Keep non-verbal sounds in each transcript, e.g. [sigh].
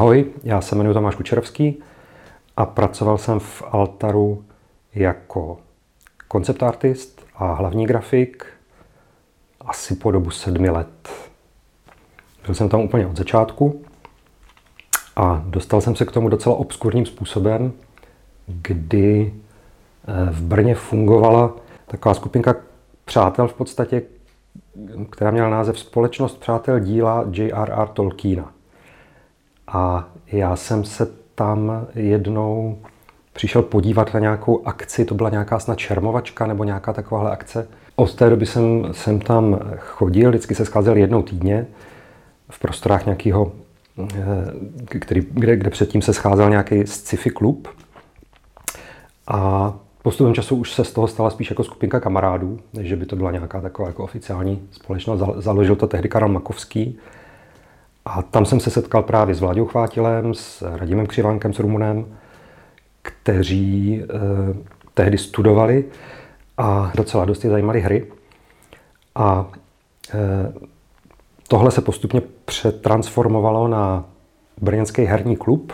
Ahoj, já se jmenuji Tomáš Kučerovský a pracoval jsem v Altaru jako koncept artist a hlavní grafik asi po dobu sedmi let. Byl jsem tam úplně od začátku a dostal jsem se k tomu docela obskurním způsobem, kdy eh, v Brně fungovala taková skupinka přátel v podstatě, která měla název Společnost přátel díla J.R.R. Tolkiena. A já jsem se tam jednou přišel podívat na nějakou akci, to byla nějaká snad čermovačka nebo nějaká takováhle akce. Od té doby jsem, jsem tam chodil, vždycky se scházel jednou týdně v prostorách nějakého, eh, který, kde, kde předtím se scházel nějaký sci-fi klub. A postupem času už se z toho stala spíš jako skupinka kamarádů, než by to byla nějaká taková jako oficiální společnost. Založil to tehdy Karel Makovský, a tam jsem se setkal právě s Vláďou Chvátilem, s Radimem Křivánkem, s Rumunem, kteří eh, tehdy studovali a docela dost je zajímaly hry. A eh, tohle se postupně přetransformovalo na brněnský herní klub,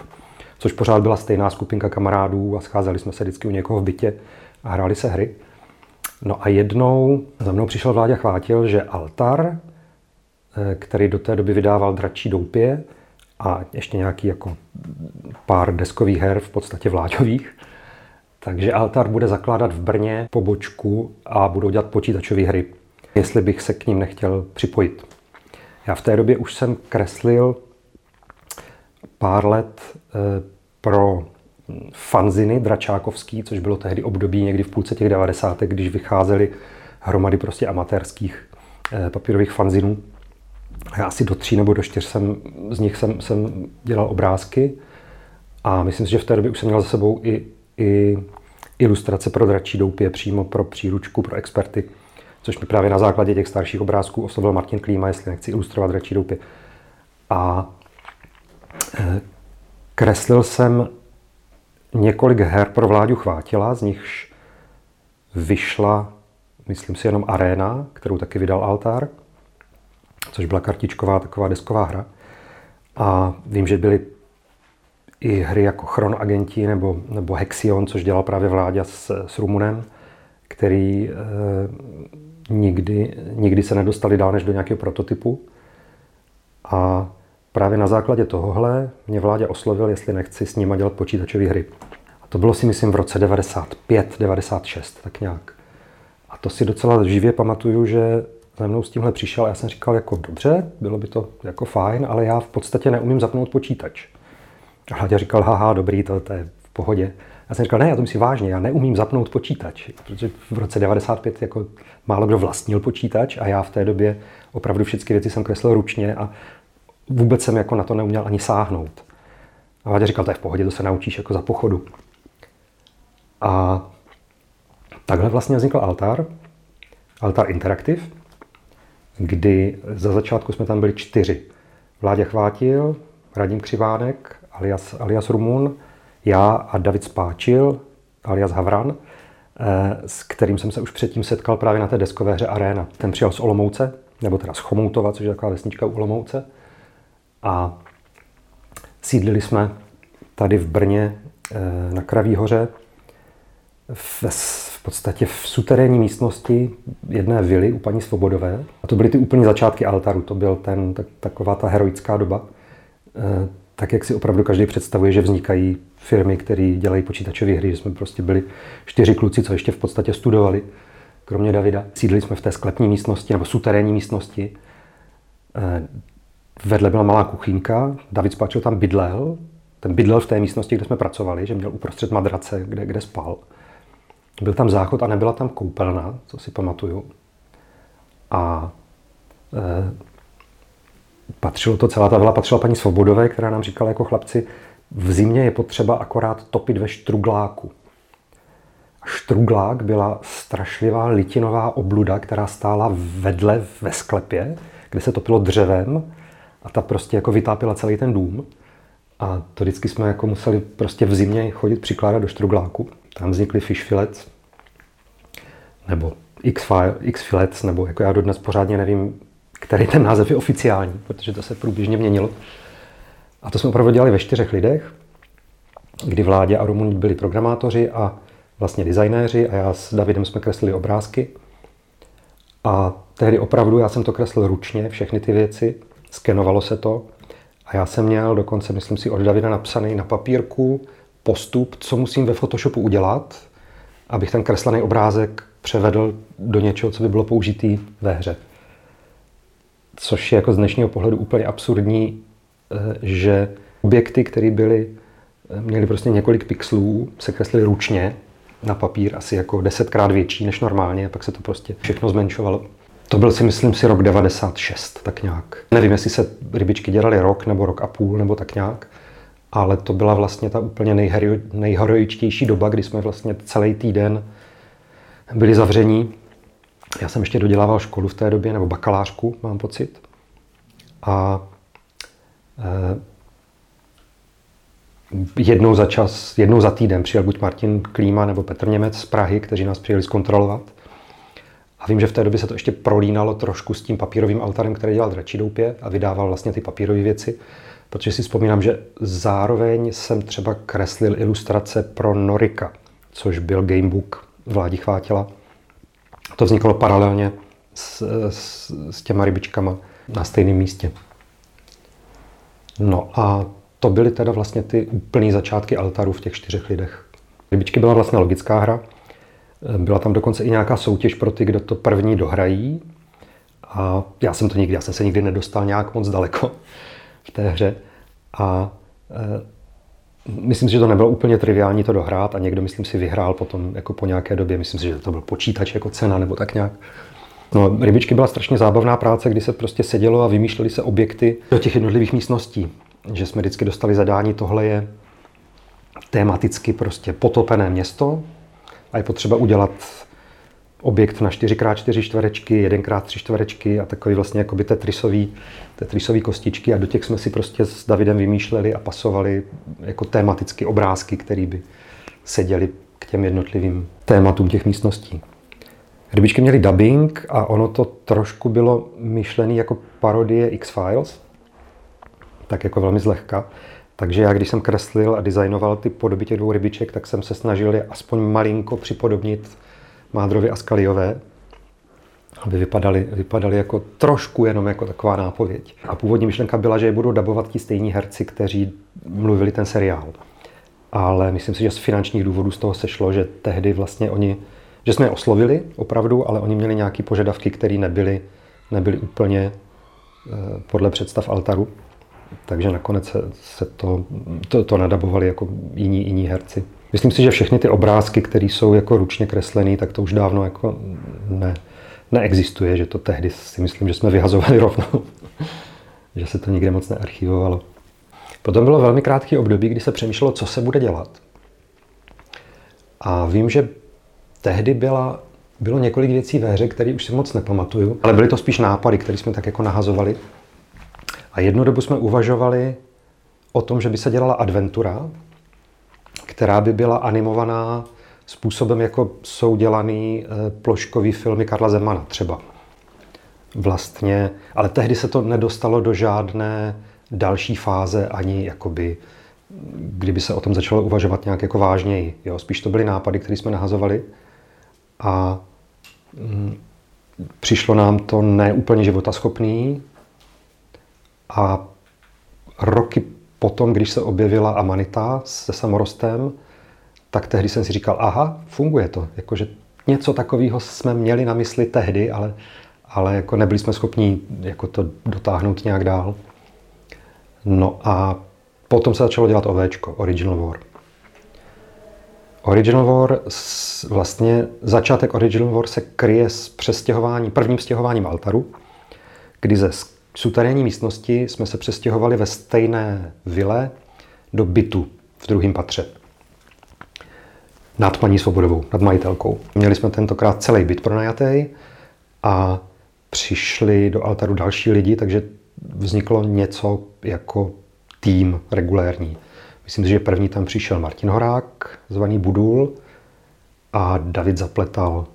což pořád byla stejná skupinka kamarádů a scházeli jsme se vždycky u někoho v bytě a hráli se hry. No a jednou za mnou přišel Vláďa Chvátil, že Altar, který do té doby vydával Dračí doupě a ještě nějaký jako pár deskových her, v podstatě vláďových. Takže Altar bude zakládat v Brně pobočku a budou dělat počítačové hry, jestli bych se k ním nechtěl připojit. Já v té době už jsem kreslil pár let eh, pro fanziny dračákovský, což bylo tehdy období někdy v půlce těch 90. když vycházely hromady prostě amatérských eh, papírových fanzinů. Já asi do tří nebo do čtyř jsem, z nich jsem, jsem dělal obrázky a myslím si, že v té době už jsem měl za sebou i, i ilustrace pro dračí doupě přímo pro příručku, pro experty, což mi právě na základě těch starších obrázků oslovil Martin Klíma, jestli nechci ilustrovat dračí doupě. A eh, kreslil jsem několik her pro Vláďu Chvátila, z nichž vyšla, myslím si, jenom Arena, kterou taky vydal Altar – což byla kartičková taková desková hra. A vím, že byly i hry jako Chron Agenti nebo, nebo Hexion, což dělal právě Vláďa s, s Rumunem, který e, nikdy, nikdy se nedostali dál než do nějakého prototypu. A právě na základě tohohle mě Vláďa oslovil, jestli nechci s nima dělat počítačové hry. A to bylo si myslím v roce 95, 96, tak nějak. A to si docela živě pamatuju, že za mnou s tímhle přišel a já jsem říkal, jako dobře, bylo by to jako fajn, ale já v podstatě neumím zapnout počítač. A Hladě říkal, haha, dobrý, to, to je v pohodě. Já jsem říkal, ne, já to myslím vážně, já neumím zapnout počítač, protože v roce 95 jako málo kdo vlastnil počítač a já v té době opravdu všechny věci jsem kreslil ručně a vůbec jsem jako na to neuměl ani sáhnout. A Vládě říkal, to je v pohodě, to se naučíš jako za pochodu. A takhle vlastně vznikl Altar, Altar Interactive, kdy za začátku jsme tam byli čtyři. Vládě Chvátil, Radim Křivánek, alias, alias Rumun, já a David Spáčil, alias Havran, eh, s kterým jsem se už předtím setkal právě na té deskové hře Arena. Ten přijel z Olomouce, nebo teda z Chomoutova, což je taková vesnička u Olomouce. A sídlili jsme tady v Brně eh, na Kraví hoře v, v podstatě v suterénní místnosti jedné vily u paní Svobodové. A to byly ty úplně začátky altaru, to byl ten, tak, taková ta heroická doba. E, tak, jak si opravdu každý představuje, že vznikají firmy, které dělají počítačové hry, že jsme prostě byli čtyři kluci, co ještě v podstatě studovali, kromě Davida. Sídlili jsme v té sklepní místnosti nebo suterénní místnosti. E, vedle byla malá kuchynka, David Spáčil tam bydlel, ten bydlel v té místnosti, kde jsme pracovali, že měl uprostřed madrace, kde, kde spal. Byl tam záchod a nebyla tam koupelna, co si pamatuju. A e, patřilo to, celá ta vila patřila paní Svobodové, která nám říkala jako chlapci, v zimě je potřeba akorát topit ve štrugláku. A štruglák byla strašlivá litinová obluda, která stála vedle ve sklepě, kde se topilo dřevem a ta prostě jako vytápila celý ten dům. A to vždycky jsme jako museli prostě v zimě chodit přikládat do štrugláku. Tam vznikly fish fillets, nebo X, fillets, nebo jako já dodnes pořádně nevím, který ten název je oficiální, protože to se průběžně měnilo. A to jsme opravdu dělali ve čtyřech lidech, kdy Vládě a Romun byli programátoři a vlastně designéři a já s Davidem jsme kreslili obrázky. A tehdy opravdu já jsem to kreslil ručně, všechny ty věci, skenovalo se to. A já jsem měl dokonce, myslím si, od Davida napsaný na papírku postup, co musím ve Photoshopu udělat, abych ten kreslený obrázek převedl do něčeho, co by bylo použitý ve hře. Což je jako z dnešního pohledu úplně absurdní, eh, že objekty, které byly, eh, měly prostě několik pixelů, se kreslily ručně na papír, asi jako desetkrát větší než normálně, a pak se to prostě všechno zmenšovalo. To byl si myslím si rok 96, tak nějak. Nevím, jestli se rybičky dělaly rok nebo rok a půl, nebo tak nějak, ale to byla vlastně ta úplně nejheroičtější doba, kdy jsme vlastně celý týden byli zavření. Já jsem ještě dodělával školu v té době, nebo bakalářku, mám pocit. A eh, jednou za čas, jednou za týden přijel buď Martin Klíma nebo Petr Němec z Prahy, kteří nás přijeli zkontrolovat. A vím, že v té době se to ještě prolínalo trošku s tím papírovým altarem, který dělal Dračidoupě a vydával vlastně ty papírové věci. Protože si vzpomínám, že zároveň jsem třeba kreslil ilustrace pro Norika, což byl gamebook Vládi Chvátila. To vzniklo paralelně s, s, s těma rybičkama na stejném místě. No a to byly teda vlastně ty úplný začátky altaru v těch čtyřech lidech. Rybičky byla vlastně logická hra. Byla tam dokonce i nějaká soutěž pro ty, kdo to první dohrají. A já jsem to nikdy, já jsem se nikdy nedostal nějak moc daleko v té hře. A e, myslím si, že to nebylo úplně triviální to dohrát a někdo, myslím si, vyhrál potom jako po nějaké době. Myslím si, že to byl počítač jako cena nebo tak nějak. No, rybičky byla strašně zábavná práce, kdy se prostě sedělo a vymýšleli se objekty do těch jednotlivých místností. Že jsme vždycky dostali zadání, tohle je tematicky prostě potopené město a je potřeba udělat objekt na 4x4 čtverečky, 1x3 čtverečky a takový vlastně jako by tetrisový, tetrisový kostičky a do těch jsme si prostě s Davidem vymýšleli a pasovali jako tematicky obrázky, které by seděly k těm jednotlivým tématům těch místností. Rybičky měly dubbing a ono to trošku bylo myšlené jako parodie X-Files, tak jako velmi zlehka. Takže já, když jsem kreslil a designoval ty podoby těch dvou rybiček, tak jsem se snažil je aspoň malinko připodobnit Mádrovi a Skaliové, aby vypadali, vypadali jako trošku jenom jako taková nápověď. A původní myšlenka byla, že je budou dabovat ti stejní herci, kteří mluvili ten seriál. Ale myslím si, že z finančních důvodů z toho sešlo, že tehdy vlastně oni, že jsme je oslovili opravdu, ale oni měli nějaké požadavky, které nebyly, nebyly úplně eh, podle představ Altaru. Takže nakonec se, se to, to, to nadabovali jako jiní, jiní herci. Myslím si, že všechny ty obrázky, které jsou jako ručně kreslené, tak to už dávno jako ne, neexistuje, že to tehdy si myslím, že jsme vyhazovali rovnou, [laughs] že se to nikde moc nearchivovalo. Potom bylo velmi krátký období, kdy se přemýšlelo, co se bude dělat. A vím, že tehdy byla, bylo několik věcí ve hře, které už si moc nepamatuju, ale byly to spíš nápady, které jsme tak jako nahazovali. A jednu dobu jsme uvažovali o tom, že by se dělala adventura, která by byla animovaná způsobem, jako jsou dělaný eh, ploškový filmy Karla Zemana třeba. Vlastně, ale tehdy se to nedostalo do žádné další fáze, ani jakoby, kdyby se o tom začalo uvažovat nějak jako vážněji. Jo? Spíš to byly nápady, které jsme nahazovali a mm, přišlo nám to neúplně životaschopný a roky potom, když se objevila Amanita se samorostem, tak tehdy jsem si říkal, aha, funguje to. Jakože něco takového jsme měli na mysli tehdy, ale, ale jako nebyli jsme schopni jako to dotáhnout nějak dál. No a potom se začalo dělat OVčko, Original War. Original War, vlastně začátek Original War se kryje s přestěhování, prvním stěhováním altaru, kdy ze suterénní místnosti jsme se přestěhovali ve stejné vile do bytu v druhém patře. Nad paní Svobodovou, nad majitelkou. Měli jsme tentokrát celý byt pronajatý a přišli do altaru další lidi, takže vzniklo něco jako tým regulérní. Myslím si, že první tam přišel Martin Horák, zvaný Budul, a David Zapletal,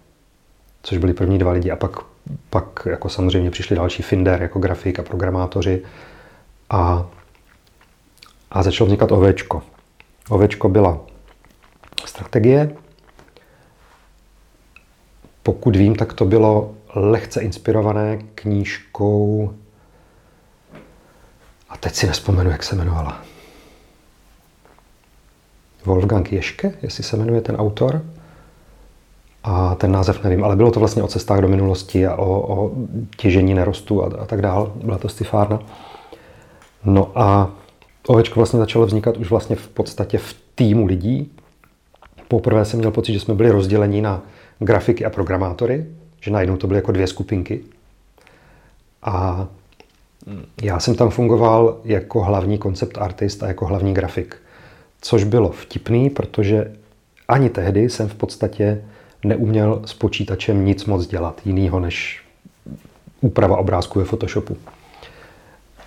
což byli první dva lidi. A pak pak jako samozřejmě přišli další Finder jako grafik a programátoři a a začalo vznikat ovečko. Ovečko byla strategie. Pokud vím, tak to bylo lehce inspirované knížkou a teď si nespomenu, jak se jmenovala. Wolfgang Ješke, jestli se jmenuje ten autor. A ten název nevím, ale bylo to vlastně o cestách do minulosti a o, o těžení nerostu a, a tak dále. Byla to stifárna. No a ovečko vlastně začalo vznikat už vlastně v podstatě v týmu lidí. Poprvé jsem měl pocit, že jsme byli rozděleni na grafiky a programátory, že najednou to byly jako dvě skupinky. A já jsem tam fungoval jako hlavní koncept artist a jako hlavní grafik. Což bylo vtipný, protože ani tehdy jsem v podstatě neuměl s počítačem nic moc dělat jinýho než úprava obrázků ve Photoshopu.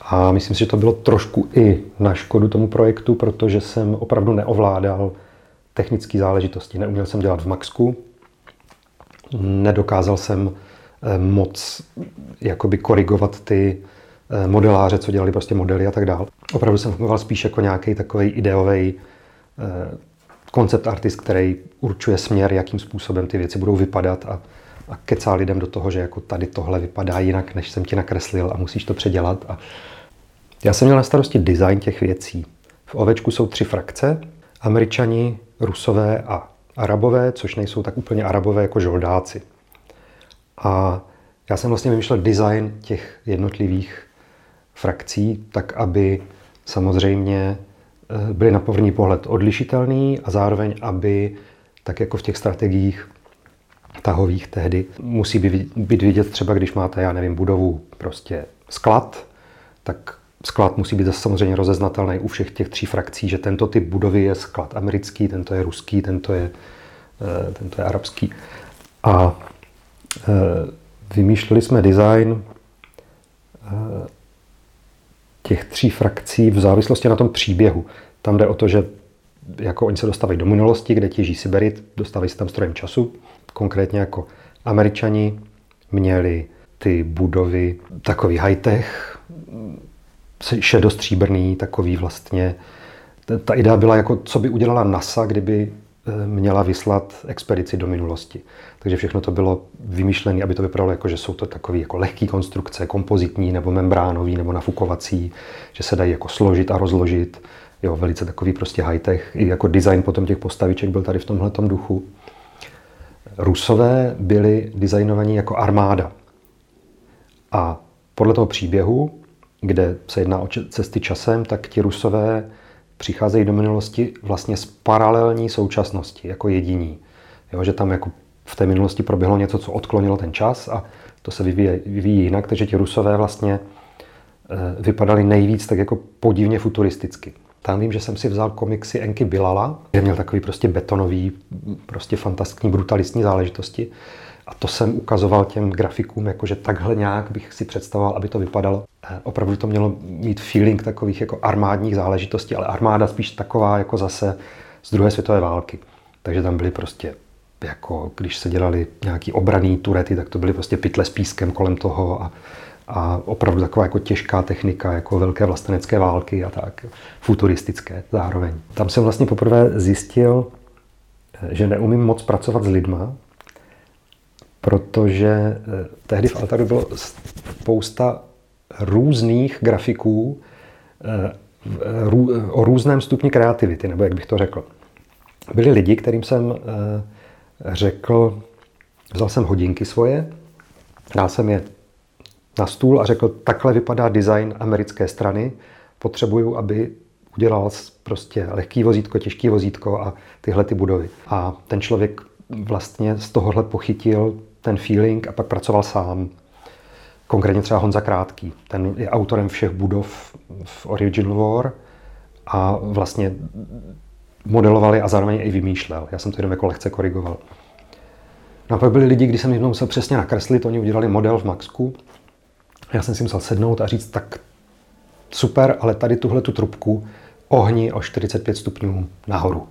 A myslím si, že to bylo trošku i na škodu tomu projektu, protože jsem opravdu neovládal technické záležitosti. Neuměl jsem dělat v Maxku, nedokázal jsem eh, moc jakoby korigovat ty eh, modeláře, co dělali prostě modely a tak dále. Opravdu jsem fungoval spíš jako nějaký takový ideový koncept artist, který určuje směr, jakým způsobem ty věci budou vypadat a, a kecá lidem do toho, že jako tady tohle vypadá jinak, než jsem ti nakreslil a musíš to předělat. A já jsem měl na starosti design těch věcí. V ovečku jsou tři frakce. Američani, Rusové a Arabové, což nejsou tak úplně Arabové jako žoldáci. A já jsem vlastně vymýšlel design těch jednotlivých frakcí, tak aby samozřejmě byly na první pohled odlišitelný a zároveň, aby tak jako v těch strategiích tahových tehdy musí být vidět třeba, když máte, já nevím, budovu prostě sklad, tak sklad musí být zase samozřejmě rozeznatelný u všech těch tří frakcí, že tento typ budovy je sklad americký, tento je ruský, tento je, eh, tento je arabský. A eh, vymýšleli jsme design těch tří frakcí v závislosti na tom příběhu. Tam jde o to, že jako oni se dostávají do minulosti, kde těží Siberit, dostávají se tam strojem času. Konkrétně jako američani měli ty budovy takový high-tech, šedostříbrný, takový vlastně. Ta idea byla jako, co by udělala NASA, kdyby měla vyslat expedici do minulosti. Takže všechno to bylo vymýšlené, aby to vypadalo jako, že jsou to takové jako lehké konstrukce, kompozitní nebo membránový nebo nafukovací, že se dají jako složit a rozložit. Jo, velice takový prostě high-tech. I jako design potom těch postaviček byl tady v tomhle duchu. Rusové byli designovaní jako armáda. A podle toho příběhu, kde se jedná o cesty časem, tak ti Rusové přicházejí do minulosti vlastně z paralelní současnosti, jako jediní. Jo, že tam jako v té minulosti proběhlo něco, co odklonilo ten čas a to se vyvíjí, vyvíjí jinak, takže ti Rusové vlastně eh, vypadali nejvíc tak jako podivně futuristicky. Tam vím, že jsem si vzal komiksy Enky Bilala, kde měl takový prostě betonový, prostě fantastický, brutalistní záležitosti. A to jsem ukazoval těm grafikům, jakože takhle nějak bych si představoval, aby to vypadalo. Eh, opravdu to mělo mít feeling takových jako armádních záležitostí, ale armáda spíš taková jako zase z druhé světové války. Takže tam byly prostě jako když se dělali nějaký obraný turety, tak to byly prostě pytle s pískem kolem toho a, a opravdu taková jako těžká technika, jako velké vlastenecké války a tak, futuristické zároveň. Tam jsem vlastně poprvé zjistil, že neumím moc pracovat s lidma, protože eh, tehdy v Altaru bylo spousta různých grafiků eh, o různém stupni kreativity, nebo jak bych to řekl. Byli lidi, kterým jsem eh, řekl, vzal jsem hodinky svoje, dal jsem je na stůl a řekl, takhle vypadá design americké strany, potřebuju, aby udělal prostě lehký vozítko, těžký vozítko a tyhle ty budovy. A ten člověk vlastně z tohohle pochytil ten feeling a pak pracoval sám. Konkrétně třeba Honza Krátký. Ten je autorem všech budov v Original War a vlastně modelovali a zároveň i vymýšlel. Já jsem to jenom jako lehce korigoval. No a pak byli lidi, když jsem jim musel přesně nakreslit, oni udělali model v Maxku. Já jsem si musel sednout a říct, tak super, ale tady tuhle tu trubku ohni o 45 stupňů nahoru.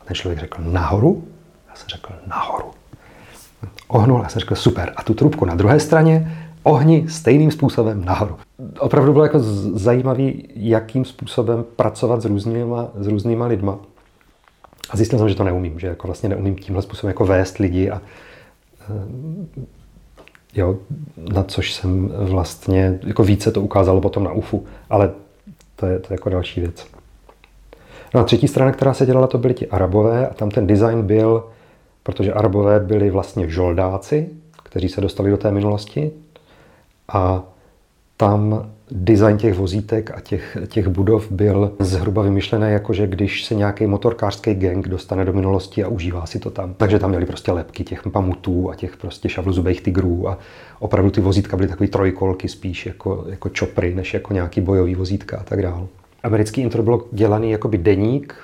A ten člověk řekl, nahoru? Já jsem řekl, nahoru. Ohnul, já jsem řekl, super. A tu trubku na druhé straně ohni stejným způsobem nahoru. opravdu bylo jako zajímavý, jakým způsobem pracovat s různýma, s různýma lidma. A zjistil jsem, že to neumím, že jako vlastně neumím tímhle způsobem jako vést lidi a eh, jo, na což jsem vlastně, jako více to ukázalo potom na UFU, ale to je, to je jako další věc. No a třetí strana, která se dělala, to byli ti Arabové a tam ten design byl, protože Arabové byli vlastně žoldáci, kteří se dostali do té minulosti a tam design těch vozítek a těch, těch budov byl zhruba vymyšlený jako, že když se nějaký motorkářský gang dostane do minulosti a užívá si to tam. Takže tam měli prostě lepky těch pamutů a těch prostě šavlozubých tigrů a opravdu ty vozítka byly takový trojkolky spíš jako, jako čopry, než jako nějaký bojový vozítka a tak dále. Americký intro bylo dělaný jakoby deník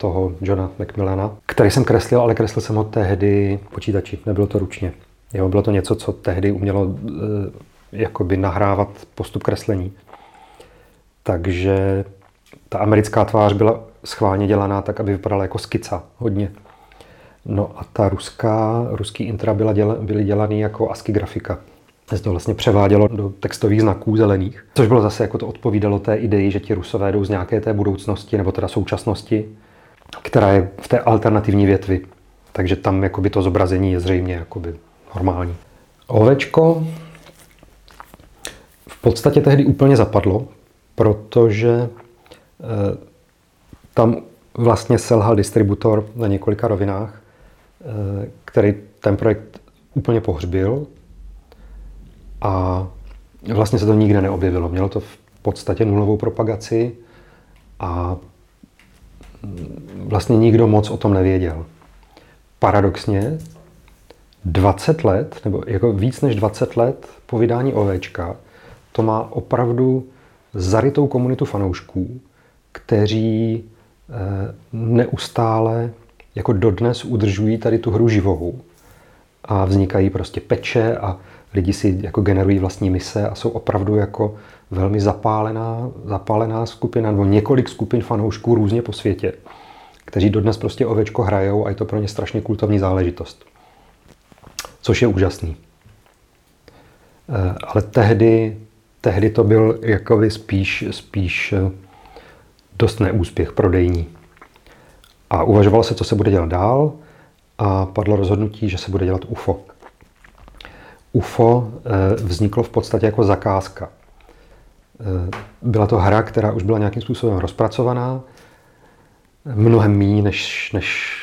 toho Johna Macmillana, který jsem kreslil, ale kreslil jsem ho tehdy počítači, nebylo to ručně. Jo, bylo to něco, co tehdy umělo e, jakoby nahrávat postup kreslení. Takže ta americká tvář byla schválně dělaná tak, aby vypadala jako skica hodně. No a ta ruská, ruský intra byla děla, byly dělaný jako ASCII grafika. Se to vlastně převádělo do textových znaků zelených, což bylo zase jako to odpovídalo té ideji, že ti rusové jdou z nějaké té budoucnosti, nebo teda současnosti, která je v té alternativní větvi. Takže tam jakoby to zobrazení je zřejmě jakoby normální. Ovečko v podstatě tehdy úplně zapadlo, protože eh, tam vlastně selhal distributor na několika rovinách, eh, který ten projekt úplně pohřbil a vlastně se to nikde neobjevilo. Mělo to v podstatě nulovou propagaci a vlastně nikdo moc o tom nevěděl. Paradoxně 20 let, nebo jako víc než 20 let po vydání OVčka, to má opravdu zarytou komunitu fanoušků, kteří eh, neustále jako dodnes udržují tady tu hru živou. A vznikají prostě peče a lidi si jako generují vlastní mise a jsou opravdu jako velmi zapálená, zapálená skupina nebo několik skupin fanoušků různě po světě, kteří dodnes prostě ovečko hrajou a je to pro ně strašně kultovní záležitost. Což je úžasný. Eh, ale tehdy tehdy to byl jakoby spíš, spíš eh, dost neúspěch prodejní. A uvažovalo se, co se bude dělat dál a padlo rozhodnutí, že se bude dělat UFO. UFO eh, vzniklo v podstatě jako zakázka. Eh, byla to hra, která už byla nějakým způsobem rozpracovaná, mnohem méně, než, než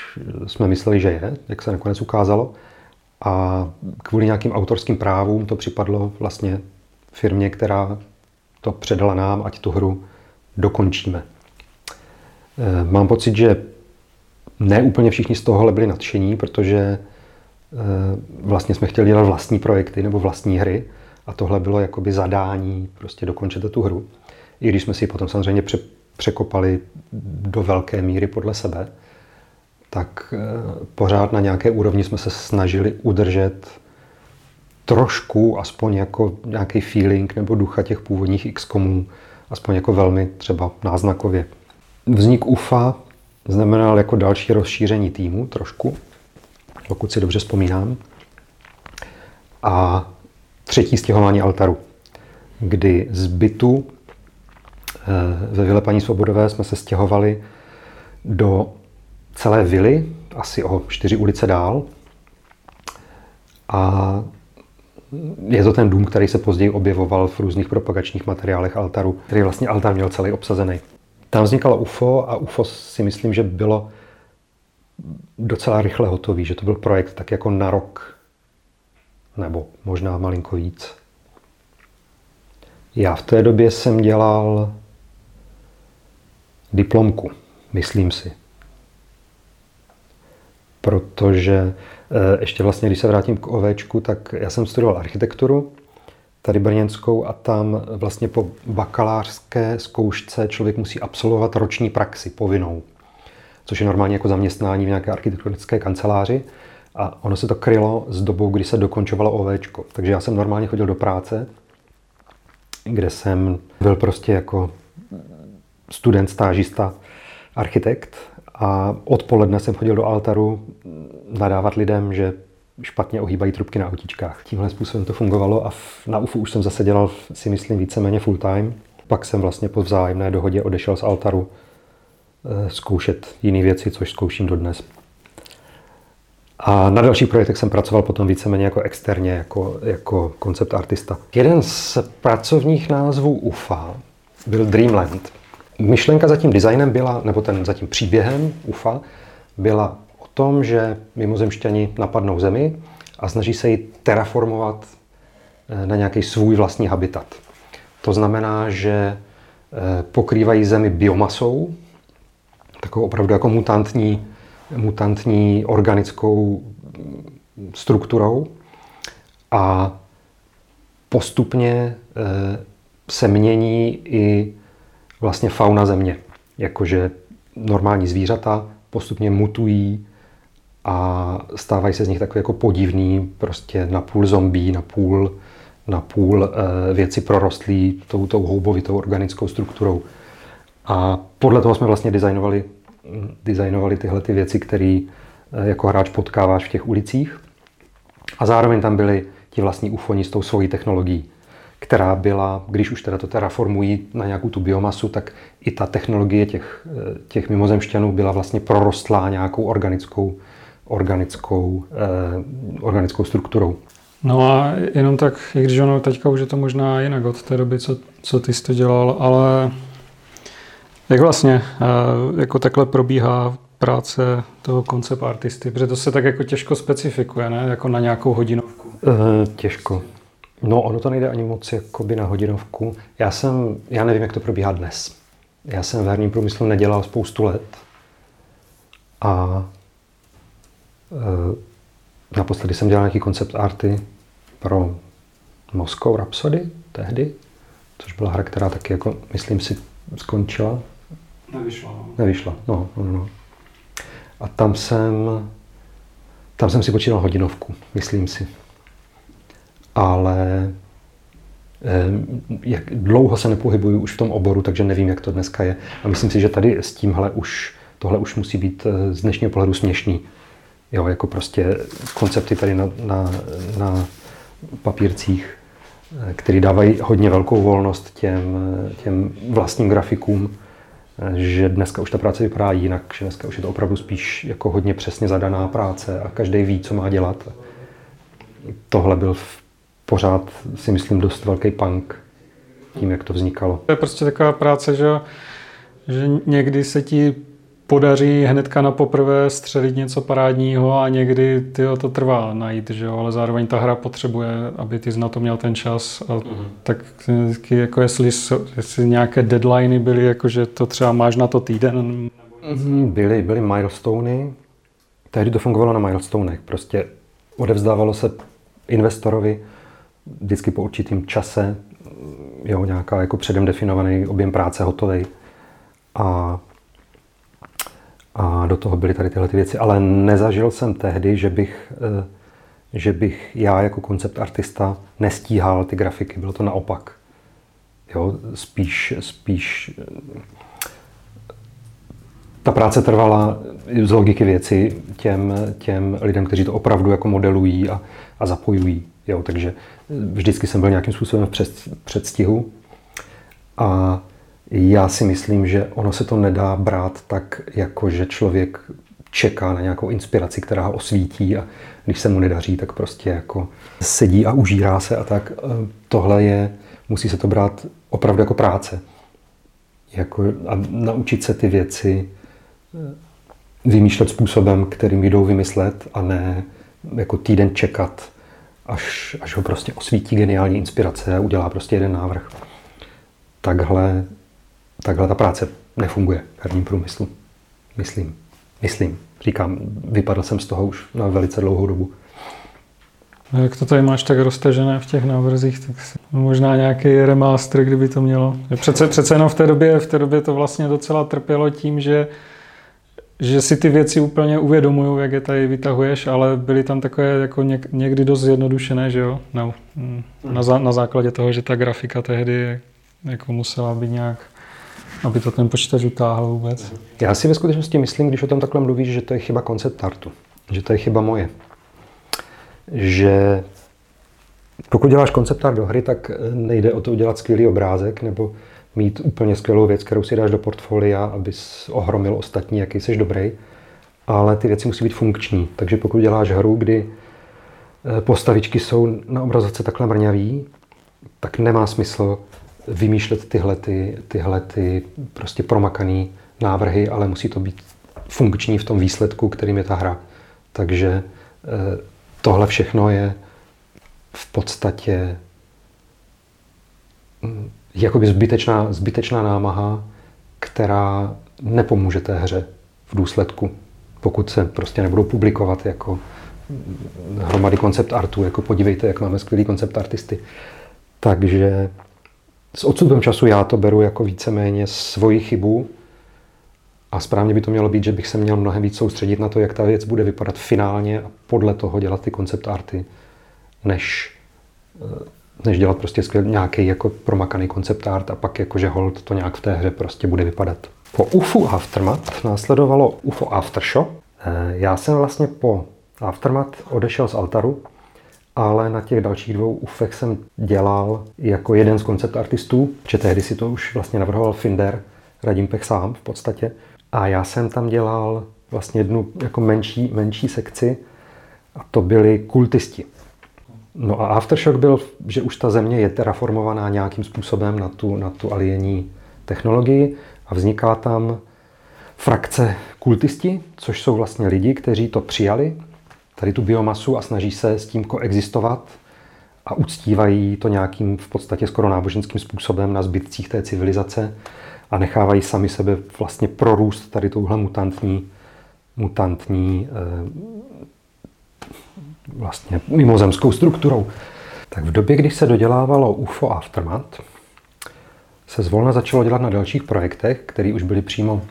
jsme mysleli, že je, jak se nakonec ukázalo. A kvůli nějakým autorským právům to připadlo vlastně firmě, která to předala nám, ať tu hru dokončíme. Eh, mám pocit, že ne úplně všichni z tohohle byli nadšení, protože vlastně jsme chtěli dělat vlastní projekty nebo vlastní hry a tohle bylo jakoby zadání prostě dokončit tu hru. I když jsme si ji potom samozřejmě překopali do velké míry podle sebe, tak eh, pořád na nějaké úrovni jsme se snažili udržet trošku, aspoň jako nějaký feeling nebo ducha těch původních XCOMů, aspoň jako velmi třeba náznakově. Vznik UFA znamenal jako další rozšíření týmu trošku, pokud si dobře vzpomínám. A třetí stěhování altaru, kdy z bytu eh, ve Vile paní Svobodové jsme se stěhovali do celé vily, asi o čtyři ulice dál. A je to ten dům, který se později objevoval v různých propagačních materiálech altaru, který vlastně altar měl celý obsazený. Tam vznikalo UFO a UFO si myslím, že bylo docela rychle hotový, že to byl projekt tak jako na rok, nebo možná malinko víc. Já v té době jsem dělal diplomku, myslím si. Protože Eh, ještě vlastně, když se vrátím k ovečku, tak já jsem studoval architekturu, tady brněnskou, a tam vlastně po bakalářské zkoušce člověk musí absolvovat roční praxi povinnou, což je normálně jako zaměstnání v nějaké architektonické kanceláři. A ono se to krylo s dobou, kdy se dokončovalo OVčko. Takže já jsem normálně chodil do práce, kde jsem byl prostě jako student, stážista, architekt a odpoledne jsem chodil do altaru nadávat lidem, že špatně ohýbají trubky na autíčkách. Tímhle způsobem to fungovalo a na UFU už jsem zase dělal, si myslím, víceméně full time. Pak jsem vlastně po vzájemné dohodě odešel z altaru zkoušet jiné věci, což zkouším dodnes. A na dalších projektech jsem pracoval potom víceméně jako externě, jako, jako koncept artista. Jeden z pracovních názvů UFA byl Dreamland. Myšlenka za tím designem byla, nebo ten za tím příběhem UFA, byla o tom, že mimozemšťani napadnou Zemi a snaží se ji terraformovat eh, na nějaký svůj vlastní habitat. To znamená, že eh, pokrývají Zemi biomasou, takovou opravdu jako mutantní, mutantní organickou strukturou a postupně eh, se mění i vlastně fauna země. Jakože normální zvířata postupně mutují a stávají se z nich takové jako podivný, prostě na půl zombí, na půl, na půl e, věci prorostlý tou, tou houbovitou organickou strukturou. A podle toho jsme vlastně designovali, designovali tyhle ty věci, které e, jako hráč potkáváš v těch ulicích. A zároveň tam byli ti vlastní ufoni s tou svojí technologií která byla, když už teda to terraformují na nějakou tu biomasu, tak i ta technologie těch, eh, těch mimozemšťanů byla vlastně prorostlá nějakou organickou, organickou, eh, organickou strukturou. No a jenom tak, i když ono teďka už je to možná jinak od té doby, co, co ty jsi to dělal, ale jak vlastně eh, jako takhle probíhá práce toho koncept artisty, protože to se tak jako těžko specifikuje, ne? Jako na nějakou hodinovku. E, těžko. No, ono to nejde ani moc jakoby na hodinovku. Já jsem, já nevím, jak to probíhá dnes. Já jsem v herním průmyslu nedělal spoustu let a e, naposledy jsem dělal nějaký koncept arty pro Moskou Rhapsody tehdy, což byla hra, která taky jako, myslím si, skončila. Nevyšla. No. Nevyšla, no, no, no. A tam jsem, tam jsem si počínal hodinovku, myslím si ale jak dlouho se nepohybuju už v tom oboru, takže nevím, jak to dneska je. A myslím si, že tady s tímhle už, tohle už musí být eh, z dnešního pohledu směšný. Jo, jako prostě koncepty tady na, na, na papírcích, eh, který dávají hodně velkou volnost těm, těm vlastním grafikům, eh, že dneska už ta práce vypadá jinak, že dneska už je to opravdu spíš jako hodně přesně zadaná práce a každý ví, co má dělat. Tohle byl pořád si myslím dost velký punk tím, jak to vznikalo. To je prostě taková práce, že, že někdy se ti podaří hnedka na poprvé střelit něco parádního a někdy tyjo, to trvá najít, že jo? ale zároveň ta hra potřebuje, aby ty na to měl ten čas. A mm-hmm. Tak jako jestli, jestli nějaké deadliny byly, jako že to třeba máš na to týden. Mm-hmm, byly, byly milestony. Tehdy to fungovalo na milestonech. Prostě odevzdávalo se investorovi vždycky po určitým čase, jo, nějaká jako předem definovaný objem práce hotový. A, a do toho byly tady tyhle ty věci. Ale nezažil jsem tehdy, že bych, eh, že bych já jako koncept artista nestíhal ty grafiky. Bylo to naopak. Jo, spíš, spíš eh, ta práce trvala z logiky věci těm, těm lidem, kteří to opravdu jako modelují a, a zapojují. Jo, takže vždycky jsem byl nějakým způsobem v před, předstihu. A já si myslím, že ono se to nedá brát tak, jako že člověk čeká na nějakou inspiraci, která ho osvítí a když se mu nedaří, tak prostě jako sedí a užírá se a tak. Tohle je, musí se to brát opravdu jako práce. Jako, a naučit se ty věci vymýšlet způsobem, kterým jdou vymyslet a ne jako týden čekat až, až ho prostě osvítí geniální inspirace a udělá prostě jeden návrh. Takhle, takhle ta práce nefunguje v herním průmyslu. Myslím. Myslím. Říkám, vypadl jsem z toho už na velice dlouhou dobu. A jak to tady máš tak roztažené v těch návrzích, tak možná nějaký remaster, kdyby to mělo. Přece, přece jenom v té době, v té době to vlastně docela trpělo tím, že že si ty věci úplně uvědomuju, jak je tady vytahuješ, ale byly tam takové jako něk, někdy dost zjednodušené, že jo? No, na, za, na základě toho, že ta grafika tehdy jako musela být nějak, aby to ten počítač utáhl vůbec. Já si ve skutečnosti myslím, když o tom takhle mluvíš, že to je chyba koncept artu. Že to je chyba moje. že pokud děláš koncept art do hry, tak nejde o to udělat skvělý obrázek nebo mít úplně skvělou věc, kterou si dáš do portfolia, abys ohromil ostatní, jaký jsi dobrý. Ale ty věci musí být funkční. Takže pokud děláš hru, kdy eh, postavičky jsou na obrazovce takhle mrňavý, tak nemá smysl vymýšlet tyhle, ty, tyhle ty prostě promakaný návrhy, ale musí to být funkční v tom výsledku, kterým je ta hra. Takže eh, tohle všechno je v podstatě hm, jakoby zbytečná, zbytečná námaha, která nepomůže té hře v důsledku, pokud se prostě nebudou publikovat jako hromady koncept artů, jako podívejte, jak máme skvělý koncept artisty. Takže s odstupem času já to beru jako víceméně svoji chybu a správně by to mělo být, že bych se měl mnohem víc soustředit na to, jak ta věc bude vypadat finálně a podle toho dělat ty koncept arty, než eh, než dělat prostě nějaký jako promakaný koncept art a pak jakože hold to nějak v té hře prostě bude vypadat. Po UFO Aftermath následovalo UFO Aftershock. Eh, já jsem vlastně po Aftermath odešel z Altaru, ale na těch dalších dvou UFech jsem dělal jako jeden z koncept artistů, že tehdy si to už vlastně navrhoval Finder, Radim Pech sám v podstatě. A já jsem tam dělal vlastně jednu jako menší, menší sekci a to byli kultisti. No a Aftershock byl, že už ta země je terraformovaná nějakým způsobem na tu, na tu aliení technologii a vzniká tam frakce kultisti, což jsou vlastně lidi, kteří to přijali, tady tu biomasu a snaží se s tím koexistovat a uctívají to nějakým v podstatě skoro náboženským způsobem na zbytcích té civilizace a nechávají sami sebe vlastně prorůst tady touhle mutantní, mutantní eh, vlastně mimozemskou strukturou. Tak v době, kdy se dodělávalo UFO Aftermath, se zvolna začalo dělat na dalších projektech, které už byly přímo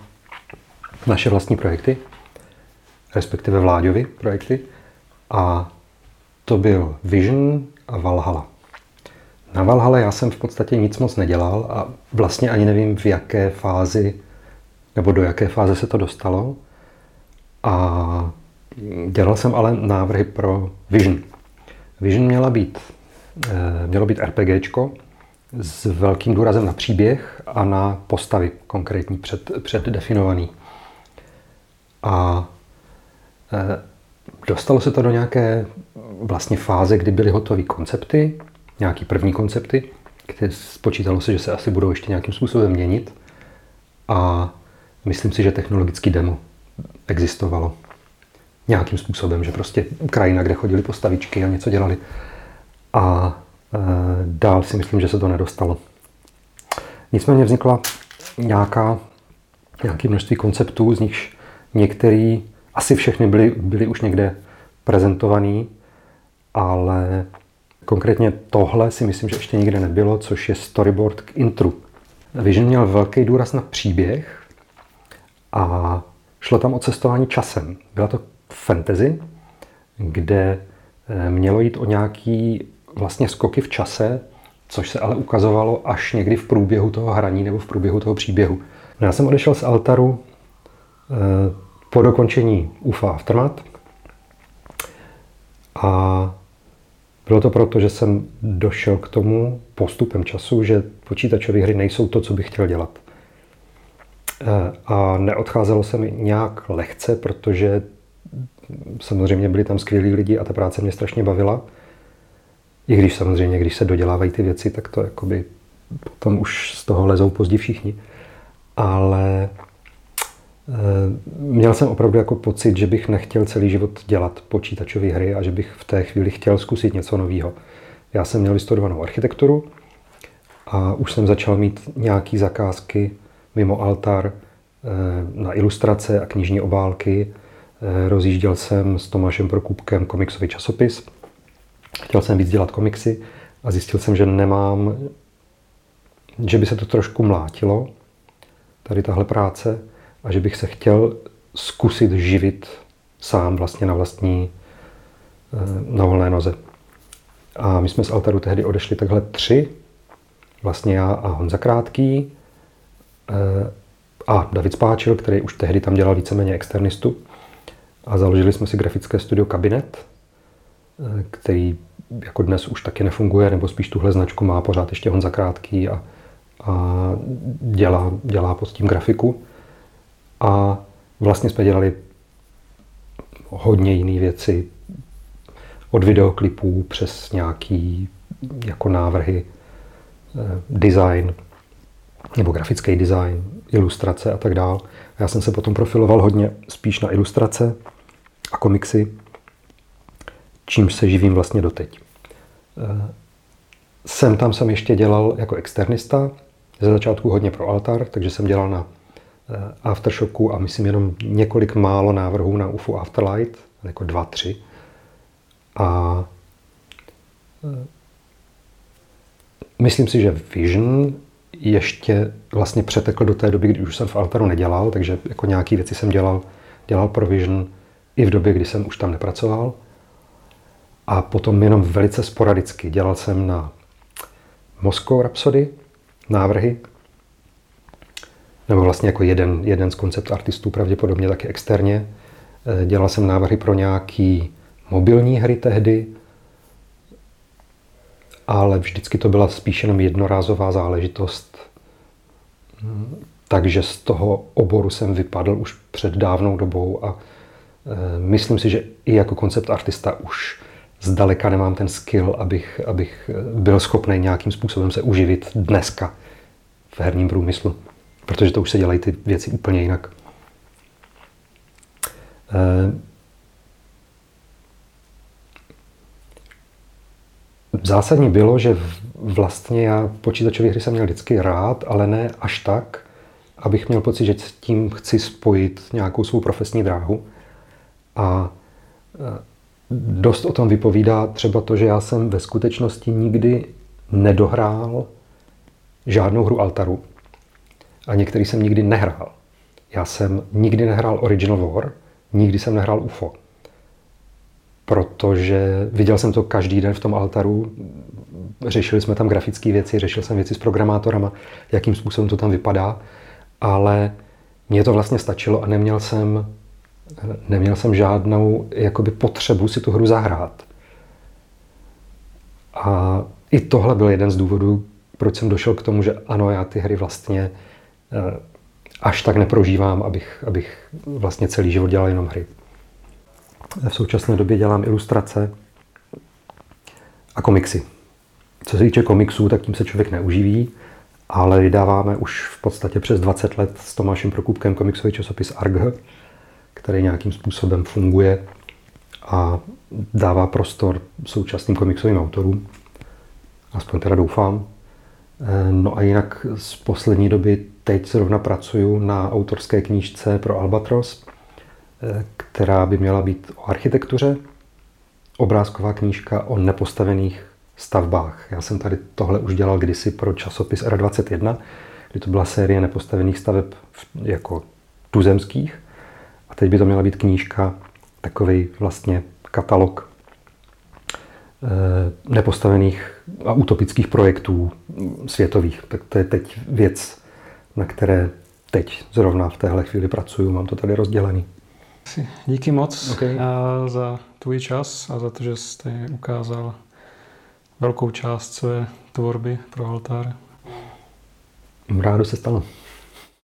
naše vlastní projekty, respektive vláďovy projekty. A to byl Vision a Valhalla. Na Valhalla já jsem v podstatě nic moc nedělal a vlastně ani nevím, v jaké fázi nebo do jaké fáze se to dostalo. A Dělal jsem ale návrhy pro Vision. Vision měla být, eh, mělo být RPGčko s velkým důrazem na příběh a na postavy konkrétní, před, předdefinovaný. A eh, dostalo se to do nějaké vlastně fáze, kdy byly hotové koncepty, nějaký první koncepty, které spočítalo se, že se asi budou ještě nějakým způsobem měnit. A myslím si, že technologický demo existovalo nějakým způsobem, že prostě Ukrajina, kde chodili postavičky a něco dělali. A e, dál si myslím, že se to nedostalo. Nicméně vznikla nějaká, nějaké množství konceptů, z nichž některý, asi všechny byly, byly už někde prezentovaný, ale konkrétně tohle si myslím, že ještě nikde nebylo, což je storyboard k intru. Vision měl velký důraz na příběh a šlo tam o cestování časem. Byla to fantasy, kde eh, mělo jít o nějaký vlastně skoky v čase, což se ale ukazovalo až někdy v průběhu toho hraní nebo v průběhu toho příběhu. Já jsem odešel z Altaru eh, po dokončení UFA Aftermath a bylo to proto, že jsem došel k tomu postupem času, že počítačové hry nejsou to, co bych chtěl dělat. Eh, a neodcházelo se mi nějak lehce, protože samozřejmě byli tam skvělí lidi a ta práce mě strašně bavila. I když samozřejmě, když se dodělávají ty věci, tak to jakoby potom už z toho lezou pozdě všichni. Ale měl jsem opravdu jako pocit, že bych nechtěl celý život dělat počítačové hry a že bych v té chvíli chtěl zkusit něco nového. Já jsem měl vystudovanou architekturu a už jsem začal mít nějaké zakázky mimo altar eh, na ilustrace a knižní obálky Eh, rozjížděl jsem s Tomášem Prokupkem komiksový časopis. Chtěl jsem víc dělat komiksy a zjistil jsem, že nemám, že by se to trošku mlátilo, tady tahle práce, a že bych se chtěl zkusit živit sám vlastně na vlastní, eh, na volné noze. A my jsme z Altaru tehdy odešli takhle tři, vlastně já a Honza Krátký eh, a David Spáčil, který už tehdy tam dělal víceméně externistu a založili jsme si grafické studio Kabinet. který jako dnes už taky nefunguje, nebo spíš tuhle značku má pořád ještě Honza Krátký a, a dělá, dělá pod tím grafiku. A vlastně jsme dělali hodně jiné věci, od videoklipů přes nějaký jako návrhy, eh, design, nebo grafický design, ilustrace a tak dál. Já jsem se potom profiloval hodně spíš na ilustrace a komiksy, čímž se živím vlastně doteď. Eh, sem tam jsem ještě dělal jako externista, ze začátku hodně pro altar, takže jsem dělal na Aftershocku a myslím jenom několik málo návrhů na UFO Afterlight, jako dva, tři. A eh, myslím si, že Vision ještě vlastně přetekl do té doby, kdy už jsem v Altaru nedělal, takže jako nějaké věci jsem dělal, dělal pro Vision i v době, kdy jsem už tam nepracoval. A potom jenom velice sporadicky dělal jsem na Moscow Rhapsody návrhy, nebo vlastně jako jeden, jeden z koncept artistů, pravděpodobně taky externě. Eh, dělal jsem návrhy pro nějaký mobilní hry tehdy, ale vždycky to byla spíš jenom jednorázová záležitost. Takže z toho oboru jsem vypadl už před dávnou dobou a e, myslím si, že i jako koncept artista už zdaleka nemám ten skill, abych, abych byl schopný nějakým způsobem se uživit dneska v herním průmyslu, protože to už se dělají ty věci úplně jinak. E, zásadní bylo, že vlastně já počítačové hry jsem měl vždycky rád, ale ne až tak, abych měl pocit, že s tím chci spojit nějakou svou profesní dráhu. A e, dost o tom vypovídá třeba to, že já jsem ve skutečnosti nikdy nedohrál žádnou hru Altaru. A některý jsem nikdy nehrál. Já jsem nikdy nehrál Original War, nikdy jsem nehrál UFO protože viděl jsem to každý den v tom altaru, řešili jsme tam grafické věci, řešil jsem věci s programátorama, jakým způsobem to tam vypadá, ale mně to vlastně stačilo a neměl jsem, neměl jsem žádnou jakoby potřebu si tu hru zahrát. A i tohle byl jeden z důvodů, proč jsem došel k tomu, že ano, já ty hry vlastně až tak neprožívám, abych, abych vlastně celý život dělal jenom hry. V současné době dělám ilustrace a komiksy. Co se týče komiksů, tak tím se člověk neuživí, ale vydáváme už v podstatě přes 20 let s Tomášem Prokupkem komiksový časopis Arg, který nějakým způsobem funguje a dává prostor současným komiksovým autorům. Aspoň teda doufám. No a jinak z poslední doby teď zrovna pracuju na autorské knížce pro Albatros, která by měla být o architektuře, obrázková knížka o nepostavených stavbách. Já jsem tady tohle už dělal kdysi pro časopis R21, kdy to byla série nepostavených staveb jako tuzemských. A teď by to měla být knížka, takový vlastně katalog eh, nepostavených a utopických projektů světových. Tak to je teď věc, na které teď zrovna v téhle chvíli pracuju. Mám to tady rozdělený. Díky moc okay. za tvůj čas a za to, že jste ukázal velkou část své tvorby pro altár. Rádo se stalo.